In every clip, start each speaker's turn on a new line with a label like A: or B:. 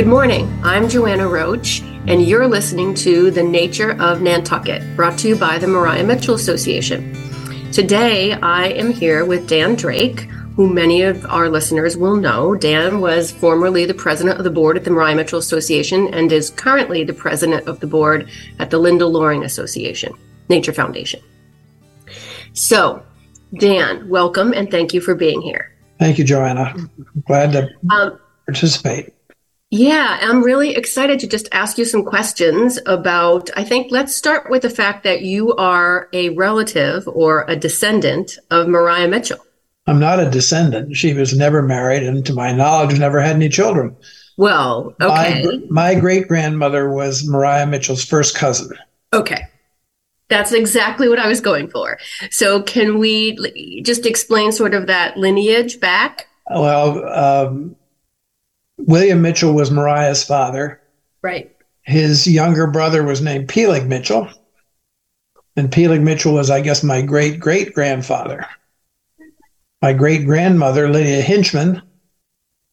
A: Good morning. I'm Joanna Roche, and you're listening to The Nature of Nantucket, brought to you by the Maria Mitchell Association. Today, I am here with Dan Drake, who many of our listeners will know. Dan was formerly the president of the board at the Maria Mitchell Association and is currently the president of the board at the Linda Loring Association, Nature Foundation. So, Dan, welcome and thank you for being here.
B: Thank you, Joanna. I'm glad to um, participate.
A: Yeah, I'm really excited to just ask you some questions about. I think let's start with the fact that you are a relative or a descendant of Maria Mitchell.
B: I'm not a descendant. She was never married, and to my knowledge, never had any children.
A: Well, okay.
B: My, my great grandmother was Maria Mitchell's first cousin.
A: Okay. That's exactly what I was going for. So, can we just explain sort of that lineage back?
B: Well, um, William Mitchell was Maria's father.
A: Right.
B: His younger brother was named Peleg Mitchell. And Peleg Mitchell was, I guess, my great great grandfather. My great grandmother, Lydia Hinchman,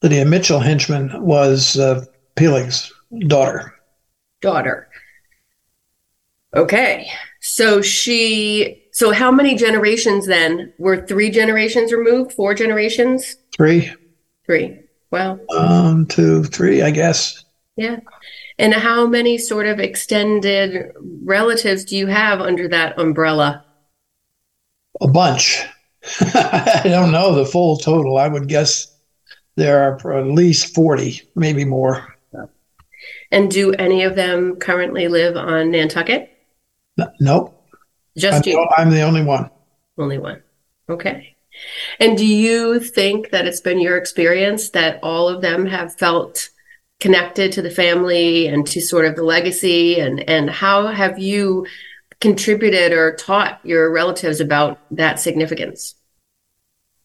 B: Lydia Mitchell Hinchman, was uh, Peleg's daughter.
A: Daughter. Okay. So she, so how many generations then? Were three generations removed? Four generations?
B: Three.
A: Three. Wow.
B: Um, two, three, I guess.
A: Yeah. And how many sort of extended relatives do you have under that umbrella?
B: A bunch. I don't know the full total. I would guess there are at least 40, maybe more.
A: And do any of them currently live on Nantucket?
B: No, nope.
A: Just
B: I'm
A: you?
B: The, I'm the only one.
A: Only one. Okay. And do you think that it's been your experience that all of them have felt connected to the family and to sort of the legacy? And, and how have you contributed or taught your relatives about that significance?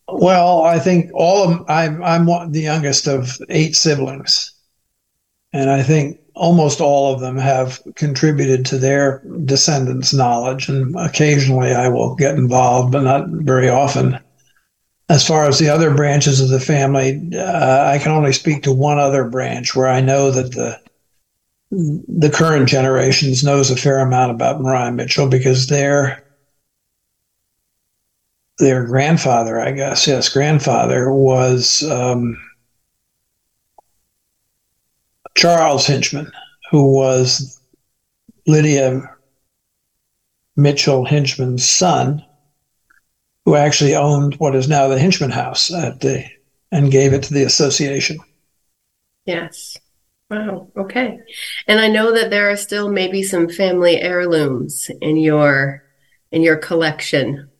B: Well, I think all of I'm I'm the youngest of eight siblings, and I think almost all of them have contributed to their descendants' knowledge. And occasionally, I will get involved, but not very often. As far as the other branches of the family, uh, I can only speak to one other branch where I know that the the current generations knows a fair amount about Maria Mitchell because their their grandfather, I guess, yes, grandfather was um, Charles Hinchman, who was Lydia Mitchell Hinchman's son, who actually owned what is now the Hinchman House at the and gave it to the association.
A: Yes. Wow. Okay. And I know that there are still maybe some family heirlooms in your in your collection.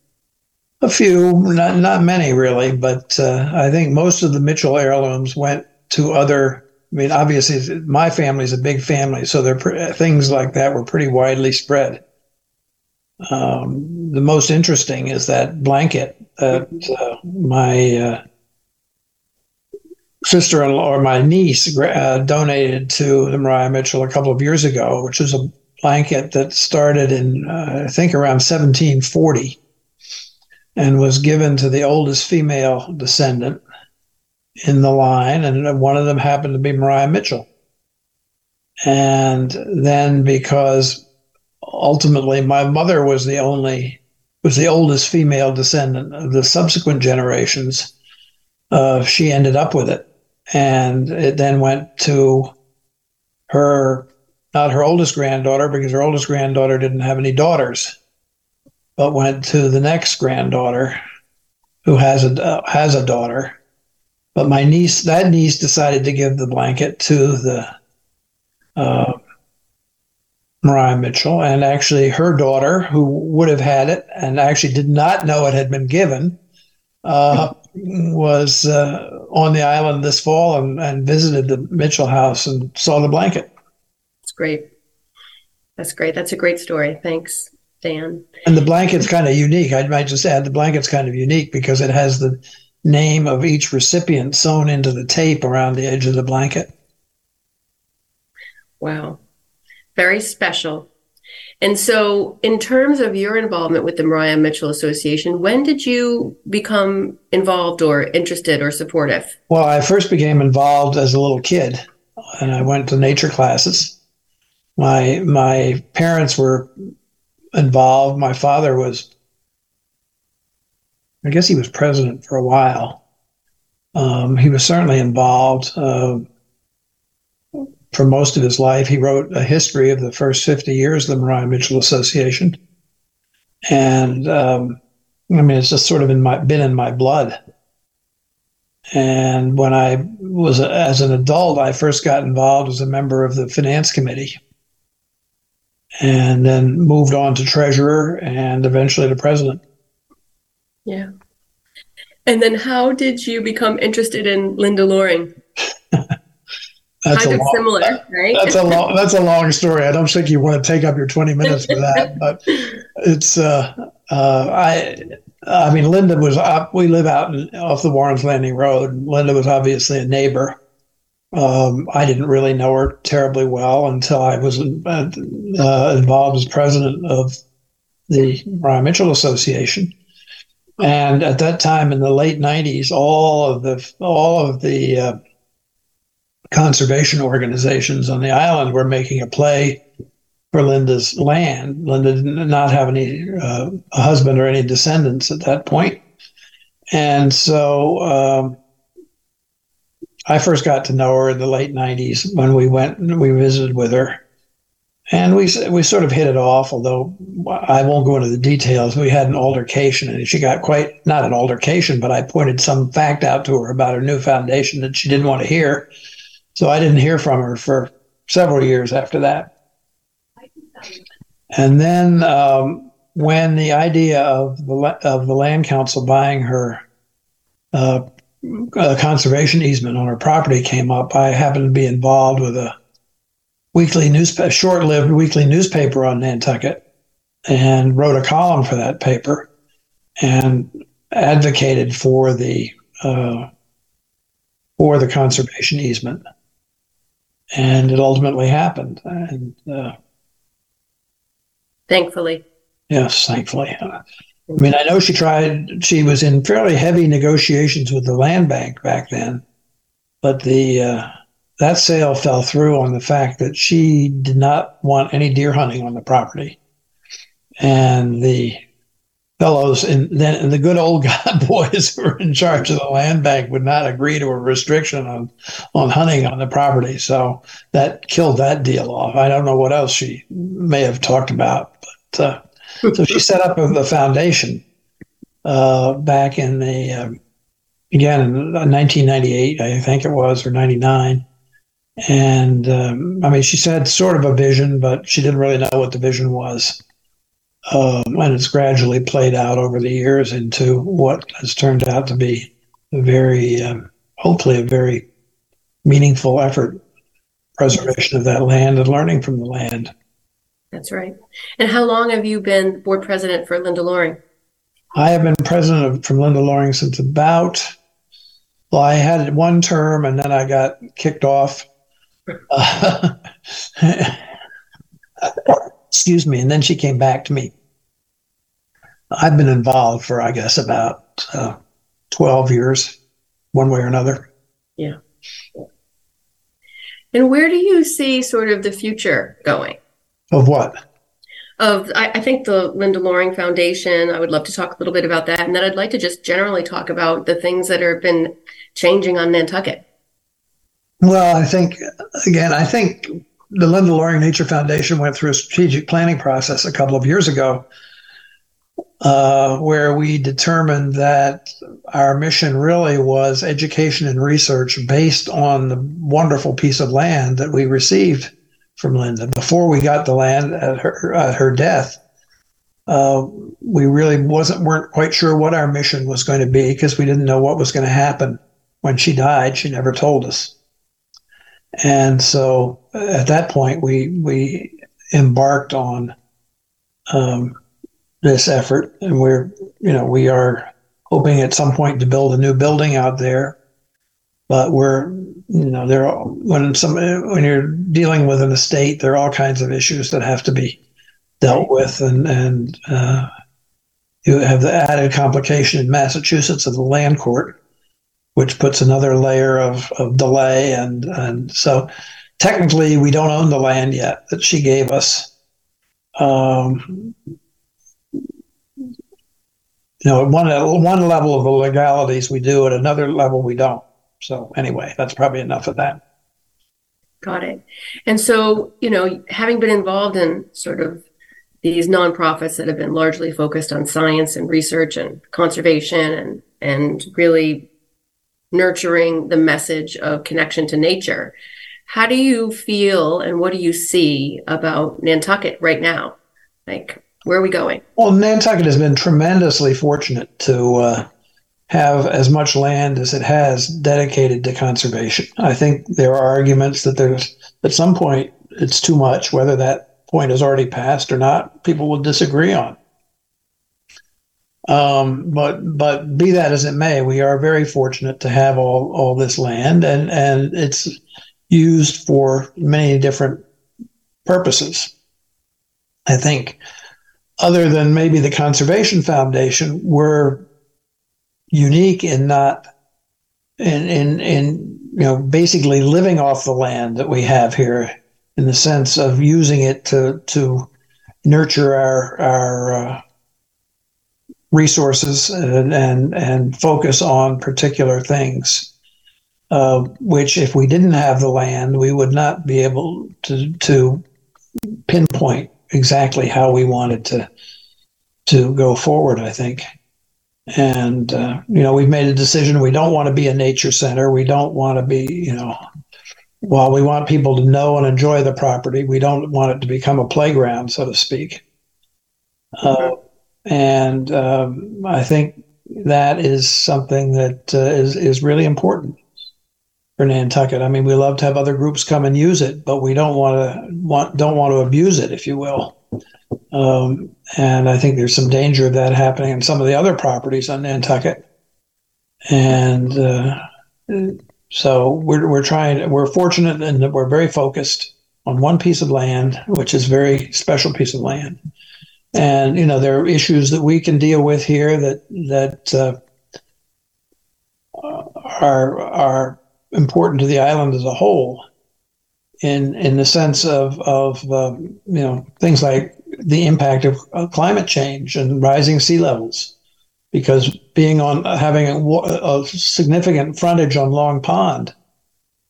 B: A few, not not many really, but uh, I think most of the Mitchell heirlooms went to other. I mean, obviously, my family's a big family, so there things like that were pretty widely spread. Um, the most interesting is that blanket that uh, my uh, sister-in-law or my niece uh, donated to the Maria Mitchell a couple of years ago, which is a blanket that started in uh, I think around 1740 and was given to the oldest female descendant in the line, and one of them happened to be Maria Mitchell. And then because ultimately my mother was the only was the oldest female descendant of the subsequent generations uh, she ended up with it. And it then went to her not her oldest granddaughter because her oldest granddaughter didn't have any daughters but went to the next granddaughter who has a uh, has a daughter. But my niece that niece decided to give the blanket to the uh, Maria Mitchell, and actually her daughter, who would have had it and actually did not know it had been given, uh, was uh, on the island this fall and, and visited the Mitchell house and saw the blanket.
A: That's great. That's great. That's a great story. Thanks, Dan.
B: And the blanket's kind of unique. I might just add the blanket's kind of unique because it has the name of each recipient sewn into the tape around the edge of the blanket.
A: Wow very special. And so, in terms of your involvement with the Maria Mitchell Association, when did you become involved or interested or supportive?
B: Well, I first became involved as a little kid. and I went to nature classes. My my parents were involved. My father was, I guess, he was president for a while. Um, he was certainly involved. Uh, for most of his life. He wrote a history of the first 50 years of the Maria Mitchell Association. And um, I mean, it's just sort of in my, been in my blood. And when I was a, as an adult, I first got involved as a member of the finance committee and then moved on to treasurer and eventually to president.
A: Yeah. And then how did you become interested in Linda Loring?
B: That's
A: kind
B: a
A: of
B: long,
A: similar, right?
B: That's a long. That's a long story. I don't think you want to take up your twenty minutes for that, but it's. Uh, uh, I. I mean, Linda was up. We live out in, off the Warren's Landing Road. Linda was obviously a neighbor. Um, I didn't really know her terribly well until I was uh, uh involved as president of the Maria Mitchell Association. And at that time, in the late '90s, all of the all of the uh, conservation organizations on the island were making a play for Linda's land. Linda did not have any uh, a husband or any descendants at that point. and so um, I first got to know her in the late '90s when we went and we visited with her, and we we sort of hit it off. Although I won't go into the details, we had an altercation, and she got quite not an altercation, but I pointed some fact out to her about her new foundation that she didn't want to hear so I didn't hear from her for several years after that. And then um, when the idea of the of the land council buying her uh, conservation easement on her property came up, I happened to be involved with a weekly newspaper, short-lived weekly newspaper on Nantucket, and wrote a column for that paper, and advocated for the uh, for the conservation easement and it ultimately happened. And uh,
A: thankfully,
B: yes, thankfully. I mean, I know she tried. She was in fairly heavy negotiations with the land bank back then, but the uh, that sale fell through on the fact that she did not want any deer hunting on the property, and the fellows and then and the good old god boys who were in charge of the land bank would not agree to a restriction on on hunting on the property. So that killed that deal off. I don't know what else she may have talked about but uh, so she set up the foundation uh, back in the uh, again in 1998 i think it was or 99 and um, i mean she said sort of a vision but she didn't really know what the vision was um, and it's gradually played out over the years into what has turned out to be a very, um, hopefully, a very meaningful effort preservation of that land and learning from the land.
A: That's right. And how long have you been board president for Linda Loring?
B: I have been president of, from Linda Loring since about, well, I had one term and then I got kicked off. Uh, excuse me. And then she came back to me. I've been involved for, I guess, about uh, 12 years, one way or another.
A: Yeah. And where do you see sort of the future going?
B: Of what?
A: Of, I, I, think the Linda Loring Foundation. I would love to talk a little bit about that. And then I'd like to just generally talk about the things that have been changing on Nantucket.
B: Well, I think, again, I think the Linda Loring Nature Foundation went through a strategic planning process a couple of years ago uh, where we determined that our mission really was education and research based on the wonderful piece of land that we received from Linda. Before we got the land at her, at her death, uh, we really wasn't weren't quite sure what our mission was going to be because we didn't know what was going to happen when she died. She never told us. And so at that point, we we embarked on um, this effort, and we're you know we are hoping at some point to build a new building out there. But we're you know there are, when some when you're dealing with an estate, there are all kinds of issues that have to be dealt with, and and uh, you have the added complication in Massachusetts of the land court which puts another layer of, of delay. And, and so technically, we don't own the land yet that she gave us. Um, you know, at one, at one level of the legalities we do, at another level we don't. So anyway, that's probably enough of that.
A: Got it. And so, you know, having been involved in sort of these nonprofits that have been largely focused on science and research and conservation and and really nurturing the message of connection to nature. How do you feel and what do you see about Nantucket right now? Like, where are we going?
B: Well, Nantucket has been tremendously fortunate to uh, have as much land as it has dedicated to conservation. I think there are arguments that there's at some point it's too much, whether that point is already passed or not, people will disagree on. Um, but but be that as it may, we are very fortunate to have all all this land, and and it's used for many different purposes. I think, other than maybe the Conservation Foundation, we're unique in not in in in you know basically living off the land that we have here in the sense of using it to to nurture our our uh, resources and, and, and focus on particular things. Uh, which, if we didn't have the land, we would not be able to to pinpoint exactly how we wanted to to go forward. I think, and uh, you know, we've made a decision. We don't want to be a nature center. We don't want to be, you know, while we want people to know and enjoy the property, we don't want it to become a playground, so to speak. Uh, and um, I think that is something that uh, is is really important for Nantucket. I mean, we love to have other groups come and use it, but we don't want to want don't want to abuse it, if you will. Um, and I think there's some danger of that happening in some of the other properties on Nantucket. And uh, so we're we're trying. We're fortunate in that we're very focused on one piece of land, which is a very special piece of land and you know there are issues that we can deal with here that that uh, are are important to the island as a whole in in the sense of of um, you know things like the impact of uh, climate change and rising sea levels. Because being on having a, a significant frontage on Long Pond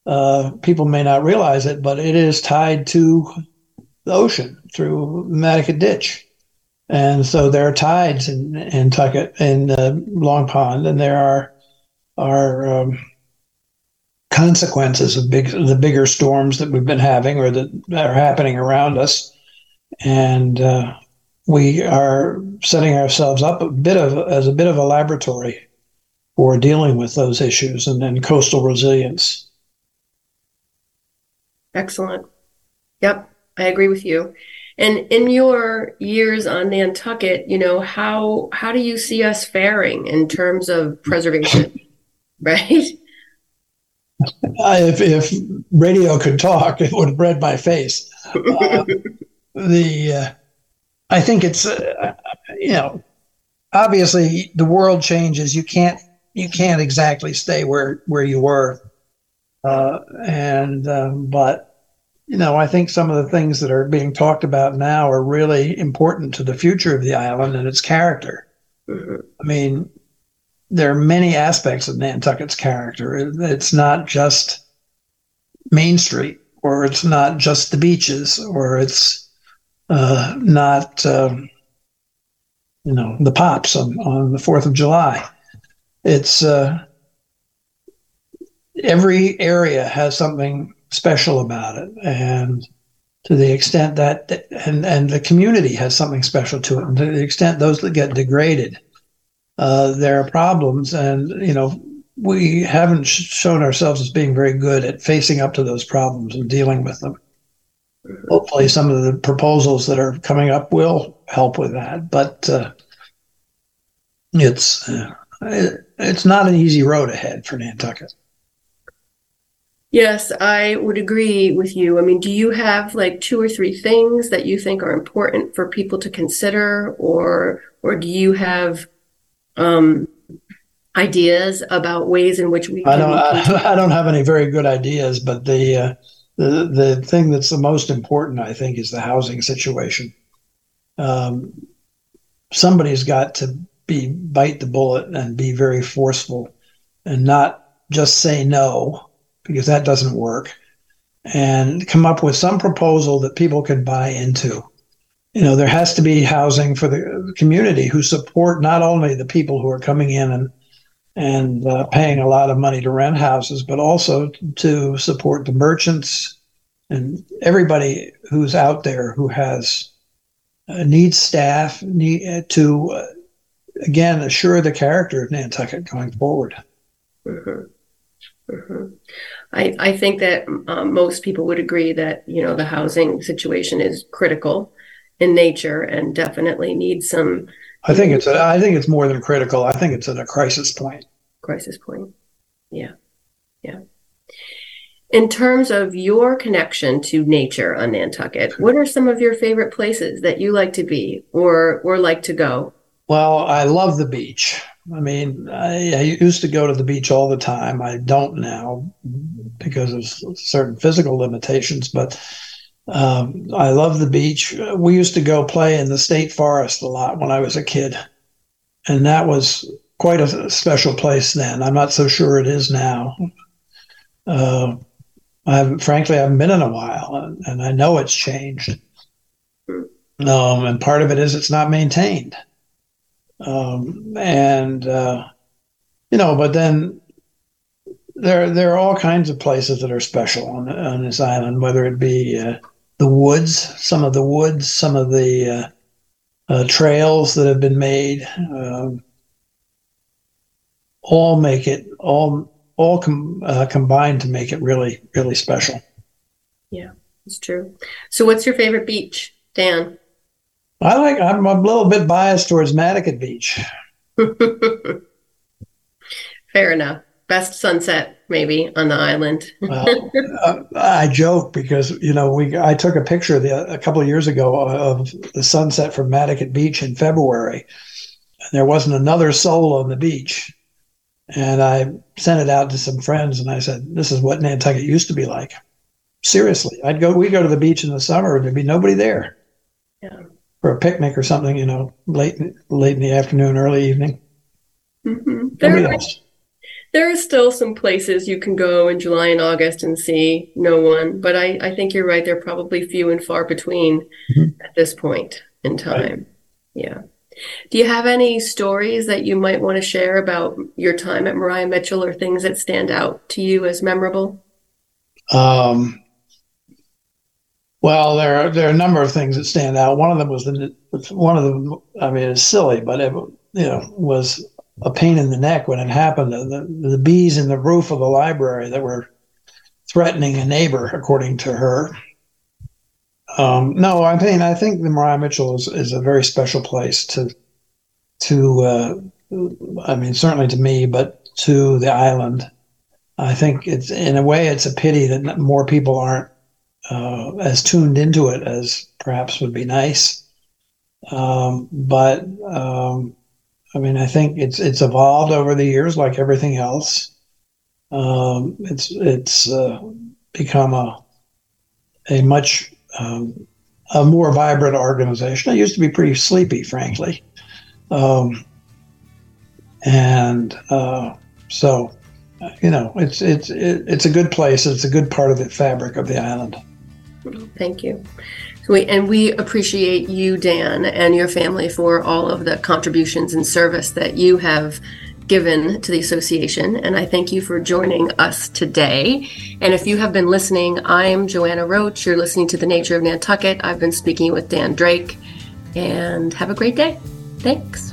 B: uh, people may not realize it but it is tied to the ocean through Madaket Ditch and so there are tides in Nantucket in uh, Long Pond, and there are are um, consequences of big the bigger storms that we've been having or that are happening around us, and uh, we are setting ourselves up a bit of as a bit of a laboratory for dealing with those issues and then coastal resilience.
A: Excellent. Yep, I agree with you. And in your years on Nantucket, you know, how how do you see us faring in terms of preservation? right?
B: if, if radio could talk, it would read my face. Uh, the uh, I think it's uh, you know obviously the world changes. You can't you can't exactly stay where where you were, uh, and um, but you know, I think some of the things that are being talked about now are really important to the future of the island and its character. Mm-hmm. I mean, there are many aspects of Nantucket's character. It's not just Main Street, or it's not just the beaches, or it's uh, not, um, you know, the pops on, on the 4th of July. It's uh, every area has something special about it. And to the extent that, and, and the community has something special to it. And to the extent those that get degraded, uh, there are problems. And, you know, we haven't shown ourselves as being very good at facing up to those problems and dealing with them. Hopefully, some of the proposals that are coming up will help with that. But uh, it's uh, it's not an easy road ahead for Nantucket.
A: Yes, I would agree with you. I mean, do you have like two or three things that you think are important for people to consider or or do you have um ideas about ways in which we
B: I don't I, I, don't have any very good ideas, but the uh, the the thing that's the most important, I think, is the housing situation. Um, somebody's got to be bite the bullet and be very forceful, and not just say no because that doesn't work, and come up with some proposal that people can buy into. You know, there has to be housing for the community who support not only the people who are coming in and and uh, paying a lot of money to rent houses, but also to support the merchants and everybody who's out there who has uh, needs staff need uh, to uh, again assure the character of Nantucket going forward.
A: Mm-hmm. I, I think that um, most people would agree that you know the housing situation is critical in nature and definitely needs some
B: I think it's a, I think it's more than critical. I think it's at a crisis point.
A: Crisis point. Yeah. Yeah. In terms of your connection to nature on Nantucket, what are some of your favorite places that you like to be or or like to go?
B: Well, I love the beach. I mean, I, I used to go to the beach all the time. I don't now because of certain physical limitations, but um, I love the beach. We used to go play in the state forest a lot when I was a kid, and that was quite a special place then. I'm not so sure it is now. Uh, I haven't, frankly, I haven't been in a while, and, and I know it's changed. Um, and part of it is it's not maintained. Um, and uh, you know, but then there there are all kinds of places that are special on on this island, whether it be uh, the woods, some of the woods, some of the uh, uh, trails that have been made, um, all make it all all com- uh, combined to make it really really special.
A: Yeah, it's true. So, what's your favorite beach, Dan?
B: I like. I'm a little bit biased towards Madaket Beach.
A: Fair enough best sunset maybe on the island.
B: well, uh, I joke because you know we I took a picture the, a couple of years ago of the sunset from Madaket Beach in February, and there wasn't another soul on the beach. And I sent it out to some friends, and I said, "This is what Nantucket used to be like." Seriously, I'd go. We go to the beach in the summer, and there'd be nobody there. Yeah. For a picnic or something, you know, late late in the afternoon, early evening.
A: Mm-hmm. Nobody else there are still some places you can go in July and August and see no one, but I, I think you're right. They're probably few and far between mm-hmm. at this point in time. Right. Yeah. Do you have any stories that you might want to share about your time at Maria Mitchell or things that stand out to you as memorable?
B: Um, well, there are there are a number of things that stand out. One of them was the one of them. I mean, it's silly, but it you know was a pain in the neck when it happened. The, the bees in the roof of the library that were threatening a neighbor, according to her. Um, no, I mean I think the Maria Mitchell is, is a very special place to to uh, I mean certainly to me, but to the island. I think it's in a way it's a pity that more people aren't uh, as tuned into it as perhaps would be nice. Um, but um, I mean, I think it's it's evolved over the years, like everything else. Um, it's it's uh, become a a much um, a more vibrant organization. It used to be pretty sleepy, frankly, um, and uh, so you know, it's it's it's a good place. It's a good part of the fabric of the island.
A: Thank you. We, and we appreciate you, Dan, and your family for all of the contributions and service that you have given to the association. And I thank you for joining us today. And if you have been listening, I'm Joanna Roche. You're listening to The Nature of Nantucket. I've been speaking with Dan Drake. And have a great day. Thanks.